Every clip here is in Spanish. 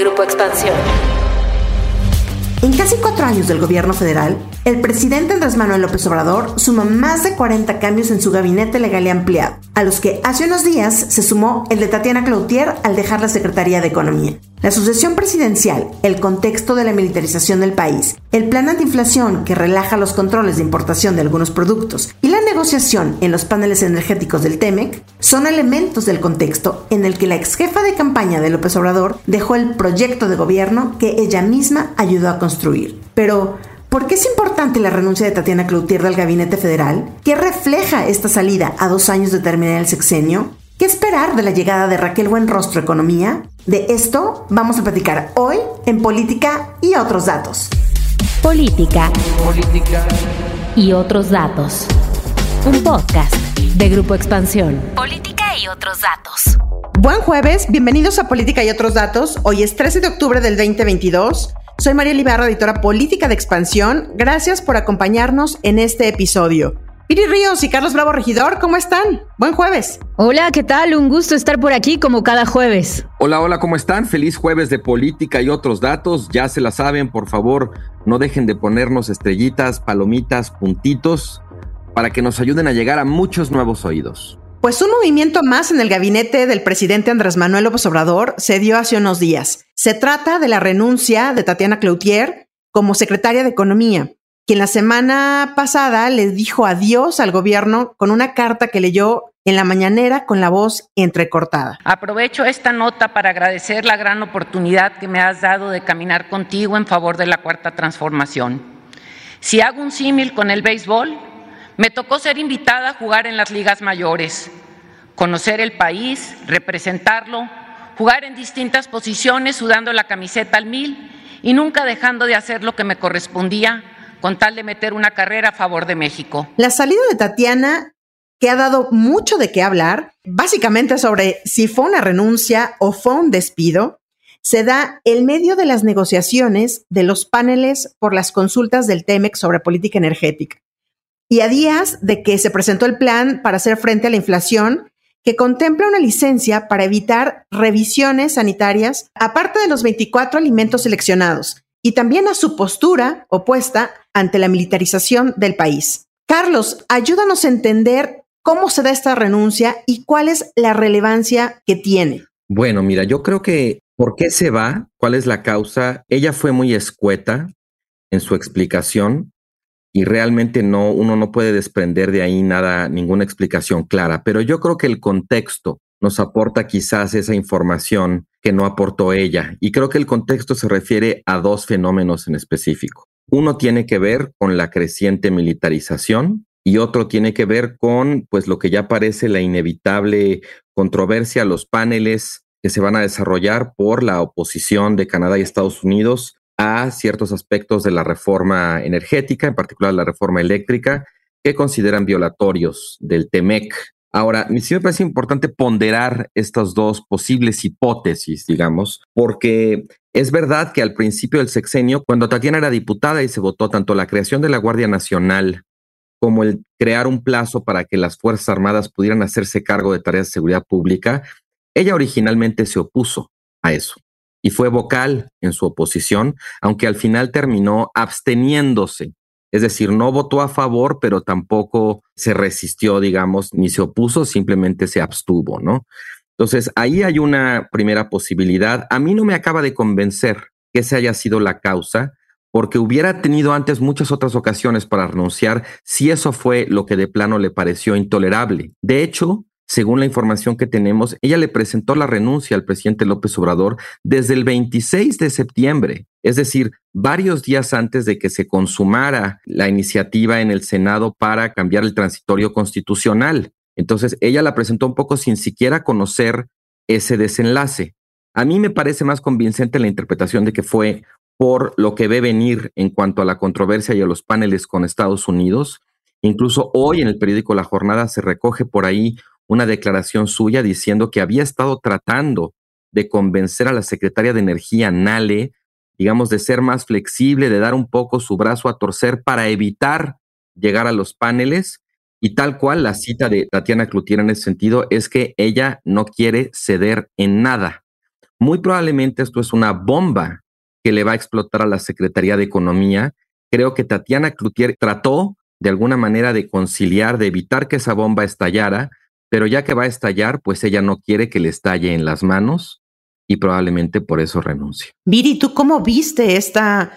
Grupo Expansión. En casi cuatro años del gobierno federal, el presidente Andrés Manuel López Obrador suma más de 40 cambios en su gabinete legal y ampliado, a los que hace unos días se sumó el de Tatiana Cloutier al dejar la Secretaría de Economía. La sucesión presidencial, el contexto de la militarización del país, el plan antiinflación que relaja los controles de importación de algunos productos y la negociación en los paneles energéticos del TEMEC son elementos del contexto en el que la ex jefa de campaña de López Obrador dejó el proyecto de gobierno que ella misma ayudó a construir. Pero, ¿Por qué es importante la renuncia de Tatiana Cloutier del gabinete federal? ¿Qué refleja esta salida a dos años de terminar el sexenio? ¿Qué esperar de la llegada de Raquel Buenrostro Economía? De esto vamos a platicar hoy en Política y otros datos. Política. Política. Y otros datos. Un podcast de Grupo Expansión. Política y otros datos. Buen jueves, bienvenidos a Política y otros datos. Hoy es 13 de octubre del 2022. Soy María Libarra, editora política de Expansión. Gracias por acompañarnos en este episodio. Piri Ríos y Carlos Bravo Regidor, ¿cómo están? Buen jueves. Hola, ¿qué tal? Un gusto estar por aquí como cada jueves. Hola, hola, ¿cómo están? Feliz jueves de política y otros datos. Ya se la saben, por favor, no dejen de ponernos estrellitas, palomitas, puntitos, para que nos ayuden a llegar a muchos nuevos oídos. Pues un movimiento más en el gabinete del presidente Andrés Manuel López Obrador se dio hace unos días. Se trata de la renuncia de Tatiana Cloutier como secretaria de Economía quien la semana pasada le dijo adiós al gobierno con una carta que leyó en la mañanera con la voz entrecortada. Aprovecho esta nota para agradecer la gran oportunidad que me has dado de caminar contigo en favor de la cuarta transformación. Si hago un símil con el béisbol, me tocó ser invitada a jugar en las ligas mayores, conocer el país, representarlo, jugar en distintas posiciones sudando la camiseta al mil y nunca dejando de hacer lo que me correspondía con tal de meter una carrera a favor de México. La salida de Tatiana, que ha dado mucho de qué hablar, básicamente sobre si fue una renuncia o fue un despido, se da en medio de las negociaciones de los paneles por las consultas del TEMEC sobre política energética. Y a días de que se presentó el plan para hacer frente a la inflación, que contempla una licencia para evitar revisiones sanitarias, aparte de los 24 alimentos seleccionados, y también a su postura opuesta ante la militarización del país. Carlos, ayúdanos a entender cómo se da esta renuncia y cuál es la relevancia que tiene. Bueno, mira, yo creo que ¿por qué se va? ¿Cuál es la causa? Ella fue muy escueta en su explicación y realmente no uno no puede desprender de ahí nada ninguna explicación clara, pero yo creo que el contexto nos aporta quizás esa información que no aportó ella. Y creo que el contexto se refiere a dos fenómenos en específico. Uno tiene que ver con la creciente militarización y otro tiene que ver con pues lo que ya parece la inevitable controversia, los paneles que se van a desarrollar por la oposición de Canadá y Estados Unidos a ciertos aspectos de la reforma energética, en particular la reforma eléctrica, que consideran violatorios del TEMEC, Ahora, sí me parece importante ponderar estas dos posibles hipótesis, digamos, porque es verdad que al principio del sexenio, cuando Tatiana era diputada y se votó tanto la creación de la Guardia Nacional como el crear un plazo para que las Fuerzas Armadas pudieran hacerse cargo de tareas de seguridad pública, ella originalmente se opuso a eso y fue vocal en su oposición, aunque al final terminó absteniéndose es decir, no votó a favor, pero tampoco se resistió, digamos, ni se opuso, simplemente se abstuvo, ¿no? Entonces, ahí hay una primera posibilidad. A mí no me acaba de convencer que esa haya sido la causa, porque hubiera tenido antes muchas otras ocasiones para renunciar si eso fue lo que de plano le pareció intolerable. De hecho, según la información que tenemos, ella le presentó la renuncia al presidente López Obrador desde el 26 de septiembre, es decir, varios días antes de que se consumara la iniciativa en el Senado para cambiar el transitorio constitucional. Entonces, ella la presentó un poco sin siquiera conocer ese desenlace. A mí me parece más convincente la interpretación de que fue por lo que ve venir en cuanto a la controversia y a los paneles con Estados Unidos. Incluso hoy en el periódico La Jornada se recoge por ahí una declaración suya diciendo que había estado tratando de convencer a la secretaria de Energía, Nale, digamos, de ser más flexible, de dar un poco su brazo a torcer para evitar llegar a los paneles. Y tal cual la cita de Tatiana Cloutier en ese sentido es que ella no quiere ceder en nada. muy probablemente esto es una bomba que le va a explotar a la Secretaría de Economía. Creo que Tatiana Cloutier trató de alguna manera de conciliar, de evitar que esa bomba estallara, pero ya que va a estallar, pues ella no quiere que le estalle en las manos y probablemente por eso renuncie. Viri, ¿tú cómo viste esta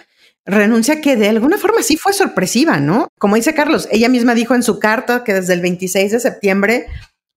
renuncia que de alguna forma sí fue sorpresiva, ¿no? Como dice Carlos, ella misma dijo en su carta que desde el 26 de septiembre,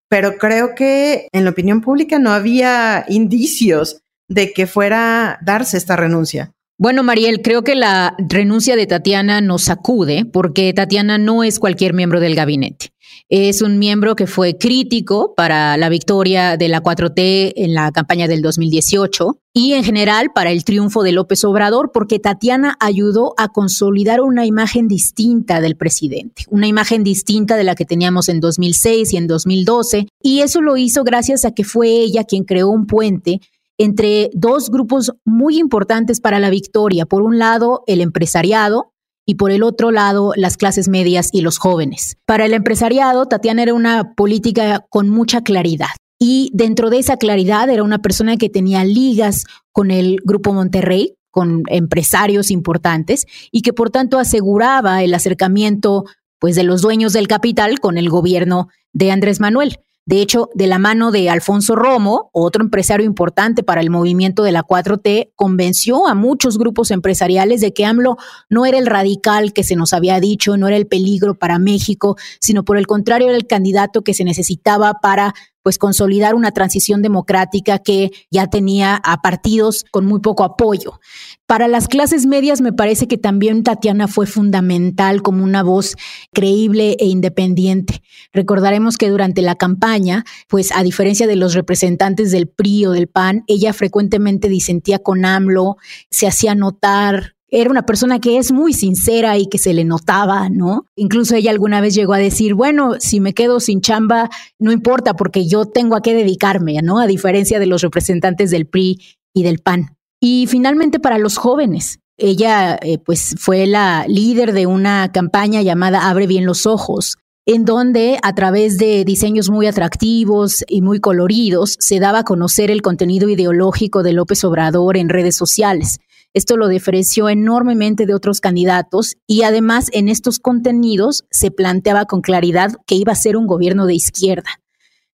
pero creo que en la opinión pública no había indicios de que fuera a darse esta renuncia. Bueno, Mariel, creo que la renuncia de Tatiana nos sacude porque Tatiana no es cualquier miembro del gabinete. Es un miembro que fue crítico para la victoria de la 4T en la campaña del 2018 y en general para el triunfo de López Obrador porque Tatiana ayudó a consolidar una imagen distinta del presidente, una imagen distinta de la que teníamos en 2006 y en 2012 y eso lo hizo gracias a que fue ella quien creó un puente entre dos grupos muy importantes para la victoria. Por un lado, el empresariado y por el otro lado, las clases medias y los jóvenes. Para el empresariado, Tatiana era una política con mucha claridad. Y dentro de esa claridad era una persona que tenía ligas con el Grupo Monterrey, con empresarios importantes, y que por tanto aseguraba el acercamiento pues, de los dueños del capital con el gobierno de Andrés Manuel. De hecho, de la mano de Alfonso Romo, otro empresario importante para el movimiento de la 4T, convenció a muchos grupos empresariales de que AMLO no era el radical que se nos había dicho, no era el peligro para México, sino por el contrario era el candidato que se necesitaba para pues consolidar una transición democrática que ya tenía a partidos con muy poco apoyo. Para las clases medias me parece que también Tatiana fue fundamental como una voz creíble e independiente. Recordaremos que durante la campaña, pues a diferencia de los representantes del PRI o del PAN, ella frecuentemente disentía con AMLO, se hacía notar, era una persona que es muy sincera y que se le notaba, ¿no? Incluso ella alguna vez llegó a decir, bueno, si me quedo sin chamba, no importa porque yo tengo a qué dedicarme, ¿no? A diferencia de los representantes del PRI y del PAN. Y finalmente para los jóvenes, ella eh, pues fue la líder de una campaña llamada Abre bien los ojos, en donde a través de diseños muy atractivos y muy coloridos se daba a conocer el contenido ideológico de López Obrador en redes sociales. Esto lo diferenció enormemente de otros candidatos y además en estos contenidos se planteaba con claridad que iba a ser un gobierno de izquierda.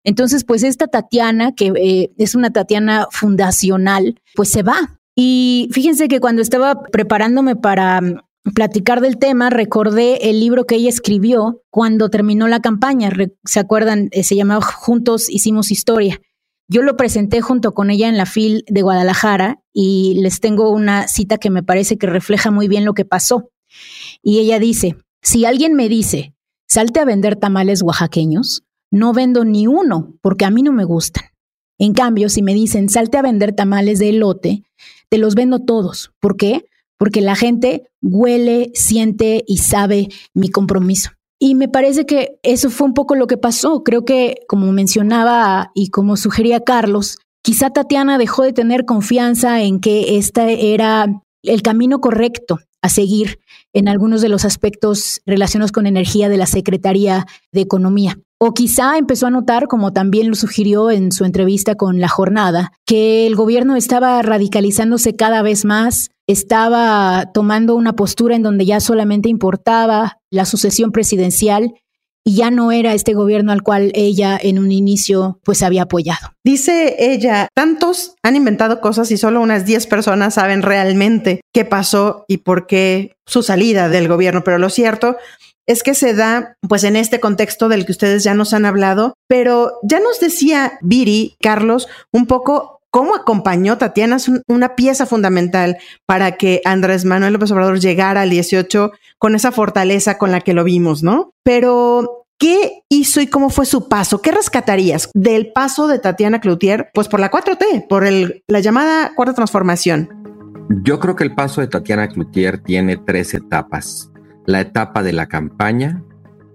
Entonces, pues esta Tatiana, que eh, es una Tatiana fundacional, pues se va. Y fíjense que cuando estaba preparándome para mm, platicar del tema, recordé el libro que ella escribió cuando terminó la campaña. ¿Se acuerdan? Eh, se llamaba Juntos Hicimos Historia. Yo lo presenté junto con ella en la FIL de Guadalajara y les tengo una cita que me parece que refleja muy bien lo que pasó. Y ella dice, si alguien me dice, salte a vender tamales oaxaqueños, no vendo ni uno porque a mí no me gustan. En cambio, si me dicen, salte a vender tamales de elote, te los vendo todos. ¿Por qué? Porque la gente huele, siente y sabe mi compromiso. Y me parece que eso fue un poco lo que pasó. Creo que, como mencionaba y como sugería Carlos, quizá Tatiana dejó de tener confianza en que este era el camino correcto a seguir en algunos de los aspectos relacionados con energía de la Secretaría de Economía. O quizá empezó a notar, como también lo sugirió en su entrevista con La Jornada, que el gobierno estaba radicalizándose cada vez más, estaba tomando una postura en donde ya solamente importaba la sucesión presidencial y ya no era este gobierno al cual ella en un inicio pues había apoyado. Dice ella, tantos han inventado cosas y solo unas 10 personas saben realmente qué pasó y por qué su salida del gobierno, pero lo cierto es que se da pues en este contexto del que ustedes ya nos han hablado, pero ya nos decía Viri, Carlos, un poco cómo acompañó Tatiana, es una pieza fundamental para que Andrés Manuel López Obrador llegara al 18 con esa fortaleza con la que lo vimos, ¿no? Pero ¿Qué hizo y cómo fue su paso? ¿Qué rescatarías del paso de Tatiana Cloutier? Pues por la 4T, por la llamada cuarta transformación. Yo creo que el paso de Tatiana Cloutier tiene tres etapas la etapa de la campaña,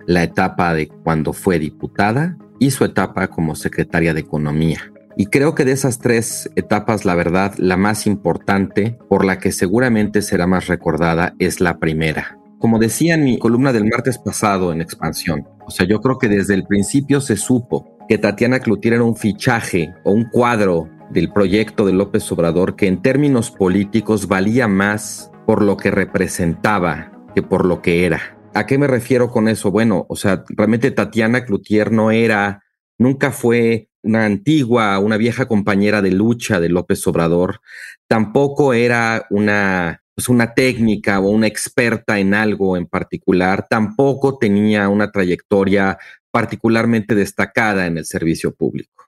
la etapa de cuando fue diputada y su etapa como secretaria de Economía. Y creo que de esas tres etapas, la verdad, la más importante, por la que seguramente será más recordada, es la primera. Como decía en mi columna del martes pasado en Expansión, o sea, yo creo que desde el principio se supo que Tatiana Cloutier era un fichaje o un cuadro del proyecto de López Obrador que en términos políticos valía más por lo que representaba que por lo que era. ¿A qué me refiero con eso? Bueno, o sea, realmente Tatiana Cloutier no era, nunca fue una antigua, una vieja compañera de lucha de López Obrador, tampoco era una, pues una técnica o una experta en algo en particular, tampoco tenía una trayectoria particularmente destacada en el servicio público.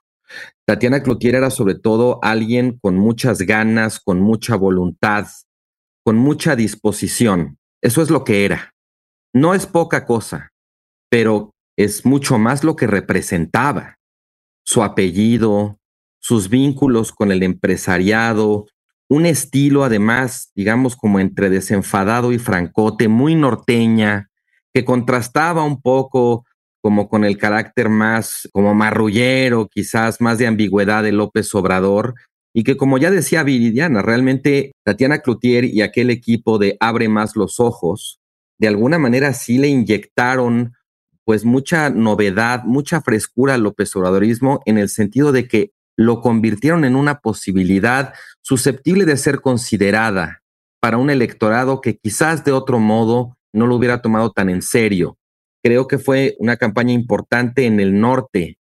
Tatiana Cloutier era sobre todo alguien con muchas ganas, con mucha voluntad, con mucha disposición. Eso es lo que era. No es poca cosa, pero es mucho más lo que representaba. Su apellido, sus vínculos con el empresariado, un estilo además, digamos, como entre desenfadado y francote, muy norteña, que contrastaba un poco como con el carácter más como marrullero, quizás más de ambigüedad de López Obrador, y que como ya decía Viridiana, realmente Tatiana Cloutier y aquel equipo de Abre más los ojos, de alguna manera sí le inyectaron pues mucha novedad, mucha frescura al López Obradorismo en el sentido de que lo convirtieron en una posibilidad susceptible de ser considerada para un electorado que quizás de otro modo no lo hubiera tomado tan en serio creo que fue una campaña importante en el norte,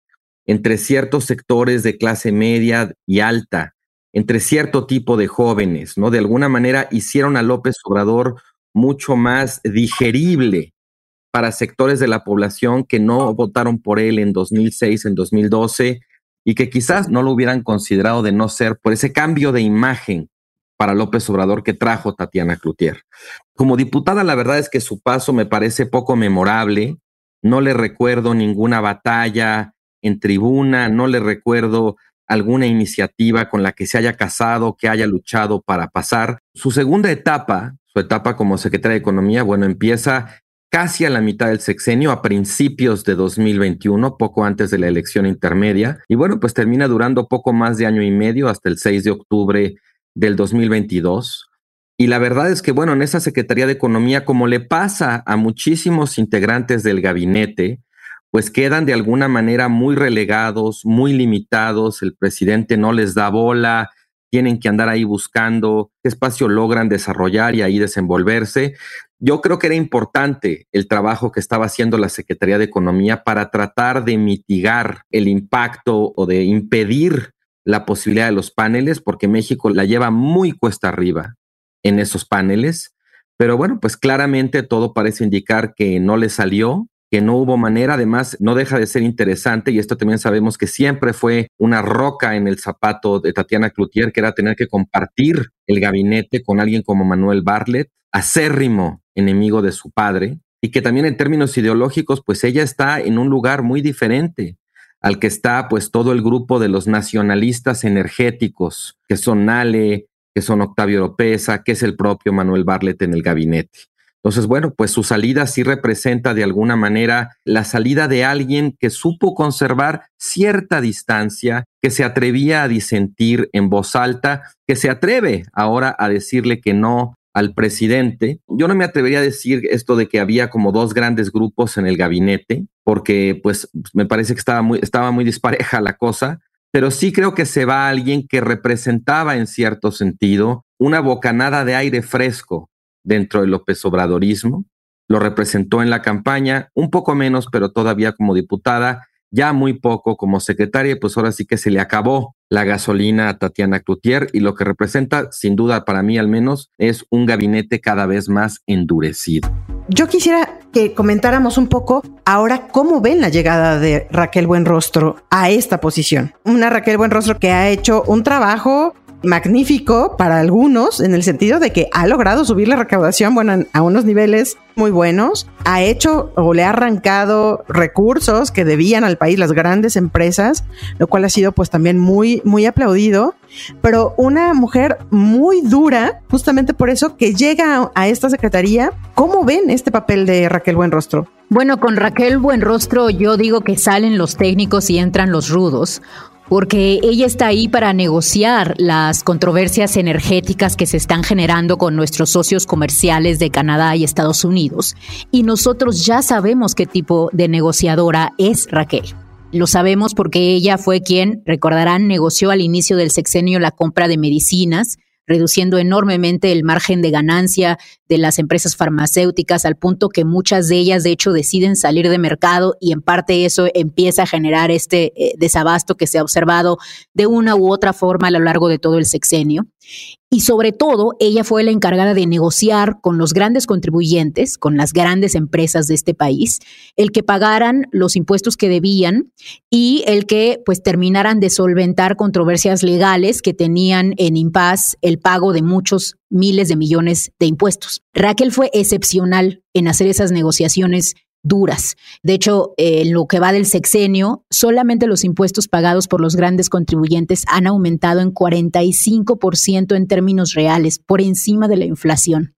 entre ciertos sectores de clase media y alta, entre cierto tipo de jóvenes, ¿no? De alguna manera hicieron a López Obrador mucho más digerible para sectores de la población que no votaron por él en 2006, en 2012 y que quizás no lo hubieran considerado de no ser por ese cambio de imagen para López Obrador que trajo Tatiana Cloutier. Como diputada, la verdad es que su paso me parece poco memorable. No le recuerdo ninguna batalla en tribuna, no le recuerdo alguna iniciativa con la que se haya casado, que haya luchado para pasar. Su segunda etapa, su etapa como secretaria de Economía, bueno, empieza casi a la mitad del sexenio, a principios de 2021, poco antes de la elección intermedia, y bueno, pues termina durando poco más de año y medio, hasta el 6 de octubre del 2022. Y la verdad es que, bueno, en esa Secretaría de Economía, como le pasa a muchísimos integrantes del gabinete, pues quedan de alguna manera muy relegados, muy limitados, el presidente no les da bola, tienen que andar ahí buscando qué espacio logran desarrollar y ahí desenvolverse. Yo creo que era importante el trabajo que estaba haciendo la Secretaría de Economía para tratar de mitigar el impacto o de impedir la posibilidad de los paneles, porque México la lleva muy cuesta arriba en esos paneles. Pero bueno, pues claramente todo parece indicar que no le salió, que no hubo manera. Además, no deja de ser interesante, y esto también sabemos que siempre fue una roca en el zapato de Tatiana Cloutier, que era tener que compartir el gabinete con alguien como Manuel Bartlett, acérrimo enemigo de su padre, y que también en términos ideológicos, pues ella está en un lugar muy diferente al que está pues todo el grupo de los nacionalistas energéticos, que son Nale, que son Octavio Lopeza, que es el propio Manuel Barlet en el gabinete. Entonces, bueno, pues su salida sí representa de alguna manera la salida de alguien que supo conservar cierta distancia, que se atrevía a disentir en voz alta, que se atreve ahora a decirle que no al presidente. Yo no me atrevería a decir esto de que había como dos grandes grupos en el gabinete, porque pues me parece que estaba muy, estaba muy dispareja la cosa, pero sí creo que se va alguien que representaba en cierto sentido una bocanada de aire fresco dentro del López Obradorismo. Lo representó en la campaña, un poco menos, pero todavía como diputada, ya muy poco como secretaria, pues ahora sí que se le acabó la gasolina a Tatiana Cloutier y lo que representa, sin duda para mí al menos, es un gabinete cada vez más endurecido. Yo quisiera que comentáramos un poco ahora cómo ven la llegada de Raquel Buenrostro a esta posición. Una Raquel Buenrostro que ha hecho un trabajo magnífico para algunos en el sentido de que ha logrado subir la recaudación bueno, a unos niveles muy buenos, ha hecho o le ha arrancado recursos que debían al país las grandes empresas, lo cual ha sido pues también muy muy aplaudido, pero una mujer muy dura, justamente por eso que llega a esta secretaría. ¿Cómo ven este papel de Raquel Buenrostro? Bueno, con Raquel Buenrostro yo digo que salen los técnicos y entran los rudos porque ella está ahí para negociar las controversias energéticas que se están generando con nuestros socios comerciales de Canadá y Estados Unidos. Y nosotros ya sabemos qué tipo de negociadora es Raquel. Lo sabemos porque ella fue quien, recordarán, negoció al inicio del sexenio la compra de medicinas reduciendo enormemente el margen de ganancia de las empresas farmacéuticas al punto que muchas de ellas de hecho deciden salir de mercado y en parte eso empieza a generar este eh, desabasto que se ha observado de una u otra forma a lo largo de todo el sexenio. Y sobre todo, ella fue la encargada de negociar con los grandes contribuyentes, con las grandes empresas de este país, el que pagaran los impuestos que debían y el que pues terminaran de solventar controversias legales que tenían en impas pago de muchos miles de millones de impuestos. Raquel fue excepcional en hacer esas negociaciones duras. De hecho, en lo que va del sexenio, solamente los impuestos pagados por los grandes contribuyentes han aumentado en 45% en términos reales, por encima de la inflación.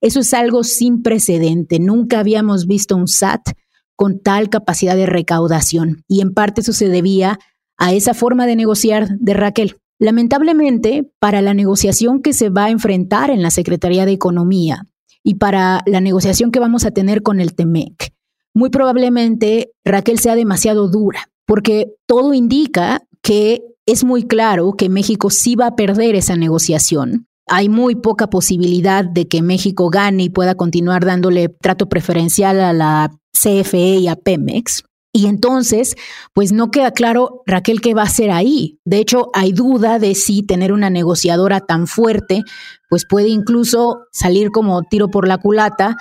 Eso es algo sin precedente. Nunca habíamos visto un SAT con tal capacidad de recaudación y en parte eso se debía a esa forma de negociar de Raquel. Lamentablemente, para la negociación que se va a enfrentar en la Secretaría de Economía y para la negociación que vamos a tener con el TEMEC, muy probablemente Raquel sea demasiado dura, porque todo indica que es muy claro que México sí va a perder esa negociación. Hay muy poca posibilidad de que México gane y pueda continuar dándole trato preferencial a la CFE y a Pemex. Y entonces, pues no queda claro Raquel qué va a hacer ahí. De hecho, hay duda de si tener una negociadora tan fuerte, pues puede incluso salir como tiro por la culata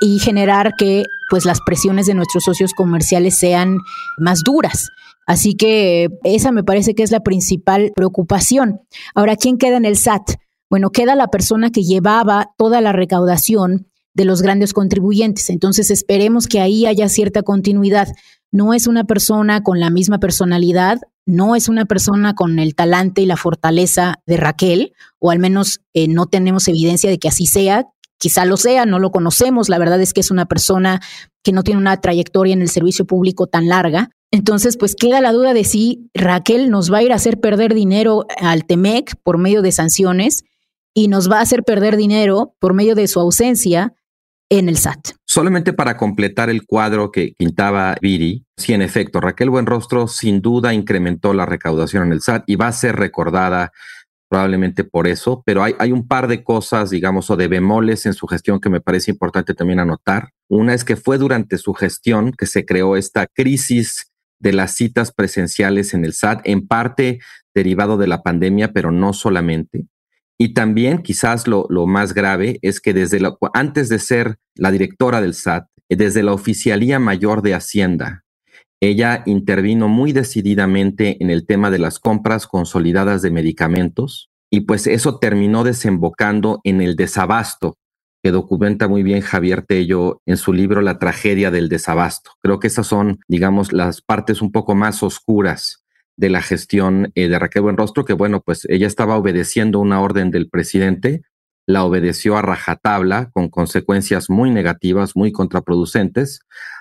y generar que pues las presiones de nuestros socios comerciales sean más duras. Así que esa me parece que es la principal preocupación. Ahora, ¿quién queda en el SAT? Bueno, queda la persona que llevaba toda la recaudación de los grandes contribuyentes. Entonces esperemos que ahí haya cierta continuidad. No es una persona con la misma personalidad, no es una persona con el talante y la fortaleza de Raquel, o al menos eh, no tenemos evidencia de que así sea. Quizá lo sea, no lo conocemos. La verdad es que es una persona que no tiene una trayectoria en el servicio público tan larga. Entonces, pues queda la duda de si Raquel nos va a ir a hacer perder dinero al TEMEC por medio de sanciones y nos va a hacer perder dinero por medio de su ausencia en el SAT. Solamente para completar el cuadro que pintaba Viri, sí, en efecto, Raquel Buenrostro sin duda incrementó la recaudación en el SAT y va a ser recordada probablemente por eso, pero hay, hay un par de cosas, digamos, o de bemoles en su gestión que me parece importante también anotar. Una es que fue durante su gestión que se creó esta crisis de las citas presenciales en el SAT, en parte derivado de la pandemia, pero no solamente. Y también quizás lo, lo más grave es que desde antes de ser la directora del SAT, desde la Oficialía Mayor de Hacienda, ella intervino muy decididamente en el tema de las compras consolidadas de medicamentos y pues eso terminó desembocando en el desabasto que documenta muy bien Javier Tello en su libro La tragedia del desabasto. Creo que esas son, digamos, las partes un poco más oscuras de la gestión eh, de Raquel Buenrostro, que bueno, pues ella estaba obedeciendo una orden del presidente, la obedeció a rajatabla con consecuencias muy negativas, muy contraproducentes,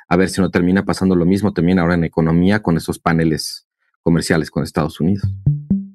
a ver si no termina pasando lo mismo también ahora en economía con esos paneles comerciales con Estados Unidos.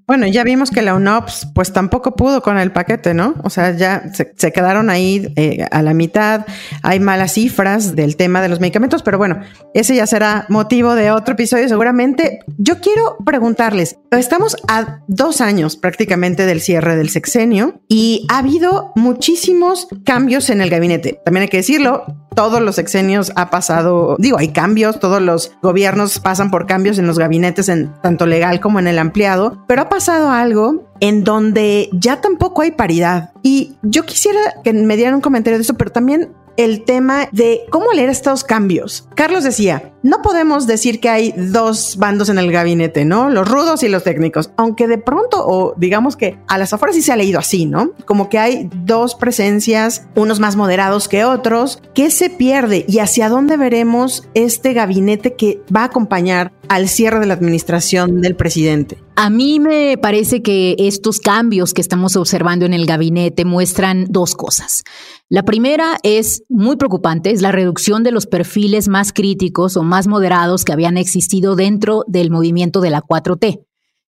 Bueno, ya vimos que la UNOPS pues tampoco pudo con el paquete, ¿no? O sea, ya se, quedaron ahí eh, a la mitad. Hay malas cifras del tema de los medicamentos, pero bueno, ese ya será motivo de otro episodio seguramente. Yo quiero preguntarles, estamos a dos años prácticamente del cierre del sexenio y ha habido muchísimos cambios en el gabinete. También hay que decirlo, todos los sexenios ha pasado, digo, hay cambios, todos los gobiernos pasan por cambios en los gabinetes, en tanto legal como en el ampliado, pero ha algo en donde ya tampoco hay paridad. Y yo quisiera que me dieran un comentario de eso, pero también el tema de cómo leer estos cambios. Carlos decía, no podemos decir que hay dos bandos en el gabinete, ¿no? Los rudos y los técnicos, aunque de pronto, o digamos que a las afueras sí se ha leído así, ¿no? Como que hay dos presencias, unos más moderados que otros. ¿Qué se pierde y hacia dónde veremos este gabinete que va a acompañar al cierre de la administración del presidente? A mí me parece que estos cambios que estamos observando en el gabinete muestran dos cosas. La primera es muy preocupante, es la reducción de los perfiles más críticos o más moderados que habían existido dentro del movimiento de la 4T.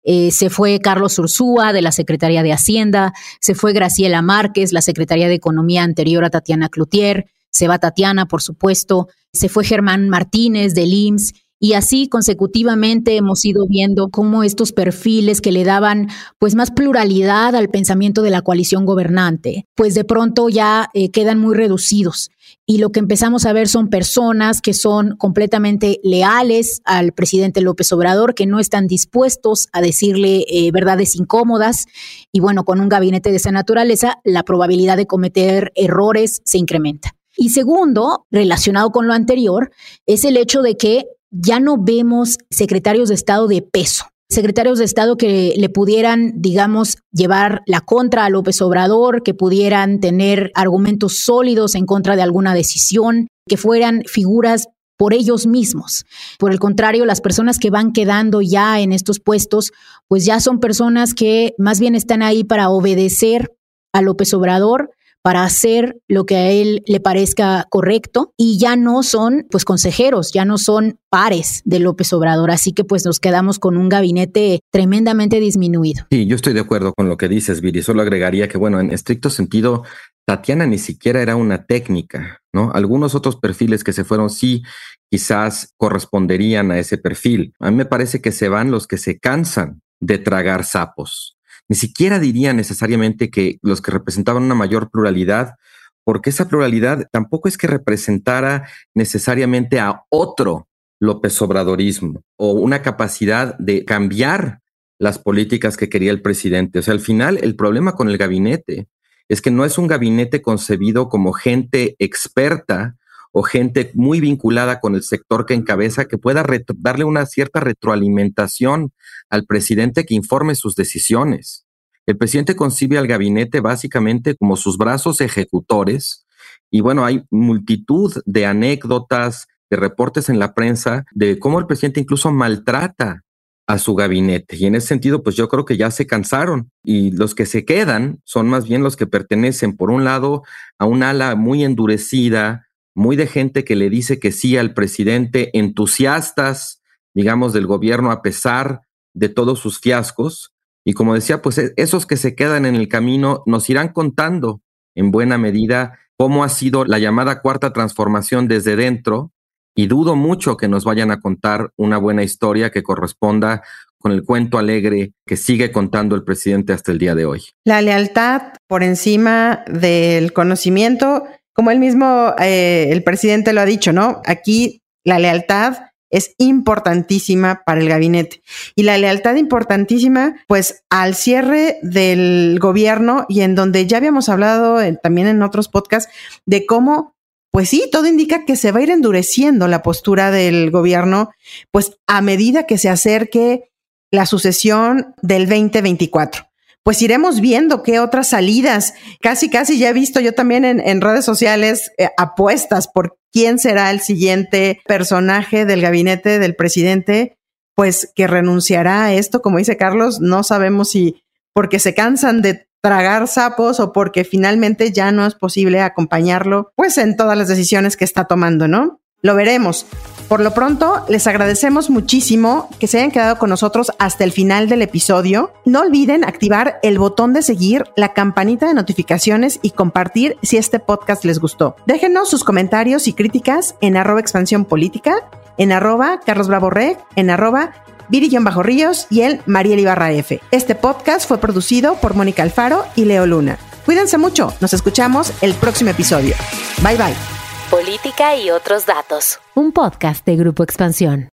Eh, se fue Carlos Ursúa de la Secretaría de Hacienda, se fue Graciela Márquez, la Secretaría de Economía anterior a Tatiana Cloutier, se va Tatiana, por supuesto, se fue Germán Martínez del IMSS Y así consecutivamente hemos ido viendo cómo estos perfiles que le daban pues más pluralidad al pensamiento de la coalición gobernante, pues de pronto ya eh, quedan muy reducidos. Y lo que empezamos a ver son personas que son completamente leales al presidente López Obrador, que no están dispuestos a decirle eh, verdades incómodas. Y bueno, con un gabinete de esa naturaleza, la probabilidad de cometer errores se incrementa. Y segundo, relacionado con lo anterior, es el hecho de que ya no vemos secretarios de Estado de peso, secretarios de Estado que le pudieran, digamos, llevar la contra a López Obrador, que pudieran tener argumentos sólidos en contra de alguna decisión, que fueran figuras por ellos mismos. Por el contrario, las personas que van quedando ya en estos puestos, pues ya son personas que más bien están ahí para obedecer a López Obrador, para hacer lo que a él le parezca correcto y ya no son pues consejeros, ya no son pares de López Obrador, así que pues nos quedamos con un gabinete tremendamente disminuido. Sí, yo estoy de acuerdo con lo que dices, Viri, solo agregaría que bueno, en estricto sentido Tatiana ni siquiera era una técnica, ¿no? Algunos otros perfiles que se fueron sí quizás corresponderían a ese perfil. A mí me parece que se van los que se cansan de tragar sapos ni siquiera diría necesariamente que los que representaban una mayor pluralidad, porque esa pluralidad tampoco es que representara necesariamente a otro López Obradorismo o una capacidad de cambiar las políticas que quería el presidente. O sea, al final el problema con el gabinete es que no es un gabinete concebido como gente experta o gente muy vinculada con el sector que encabeza que pueda darle una cierta retroalimentación al presidente que informe sus decisiones. El presidente concibe al gabinete básicamente como sus brazos ejecutores y bueno, hay multitud de anécdotas, de reportes en la prensa de cómo el presidente incluso maltrata a su gabinete. Y en ese sentido, pues yo creo que ya se cansaron y los que se quedan son más bien los que pertenecen, por un lado, a un ala muy endurecida, muy de gente que le dice que sí al presidente, entusiastas, digamos, del gobierno a pesar de todos sus fiascos. Y como decía, pues e, esos que se quedan en el camino nos irán contando en buena medida cómo ha sido la llamada cuarta transformación desde dentro. Y dudo mucho que nos vayan a contar una buena historia que corresponda con el cuento alegre que sigue contando el presidente hasta el día de hoy. La lealtad por encima del conocimiento como él mismo, eh, el presidente lo ha dicho, ¿no? Aquí la lealtad es importantísima para el gabinete. Y la lealtad importantísima, pues al cierre del gobierno y en donde ya habíamos hablado también en otros podcasts de cómo, pues sí, todo indica que se va a ir endureciendo la postura del gobierno, pues a medida que se acerque la sucesión del 2024 pues iremos viendo qué otras salidas. Casi, casi ya he visto yo también en, redes sociales eh, apuestas por quién será el siguiente personaje del gabinete del presidente, pues que renunciará a esto, como dice Carlos, no sabemos si porque se cansan de tragar sapos o porque finalmente ya no es posible acompañarlo, pues en todas las decisiones que está tomando, ¿no? Lo veremos. Por lo pronto, les agradecemos muchísimo que se hayan quedado con nosotros hasta el final del episodio. No olviden activar el botón de seguir, la campanita de notificaciones y compartir si este podcast les gustó. Déjenos sus comentarios y críticas en arroba expansión política, en arroba Carlos Bravo en arroba Viri Bajo Ríos y el Mariel Ibarra. Este podcast fue producido por Mónica Alfaro y Leo Luna. Cuídense mucho, nos escuchamos el próximo episodio. Bye bye política y otros datos. Un podcast de Grupo Expansión.